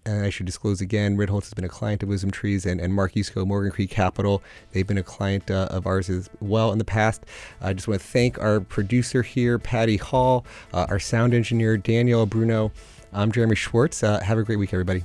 Uh, and I should disclose again, Ritholtz has been a client of Wisdom Trees and, and Mark Yusko, Morgan Creek Capital. They've been a client uh, of ours as well in the past. I just want to thank our producer here, Patty Hall, uh, our sound engineer, Daniel Bruno. I'm Jeremy Schwartz. Uh, have a great week, everybody.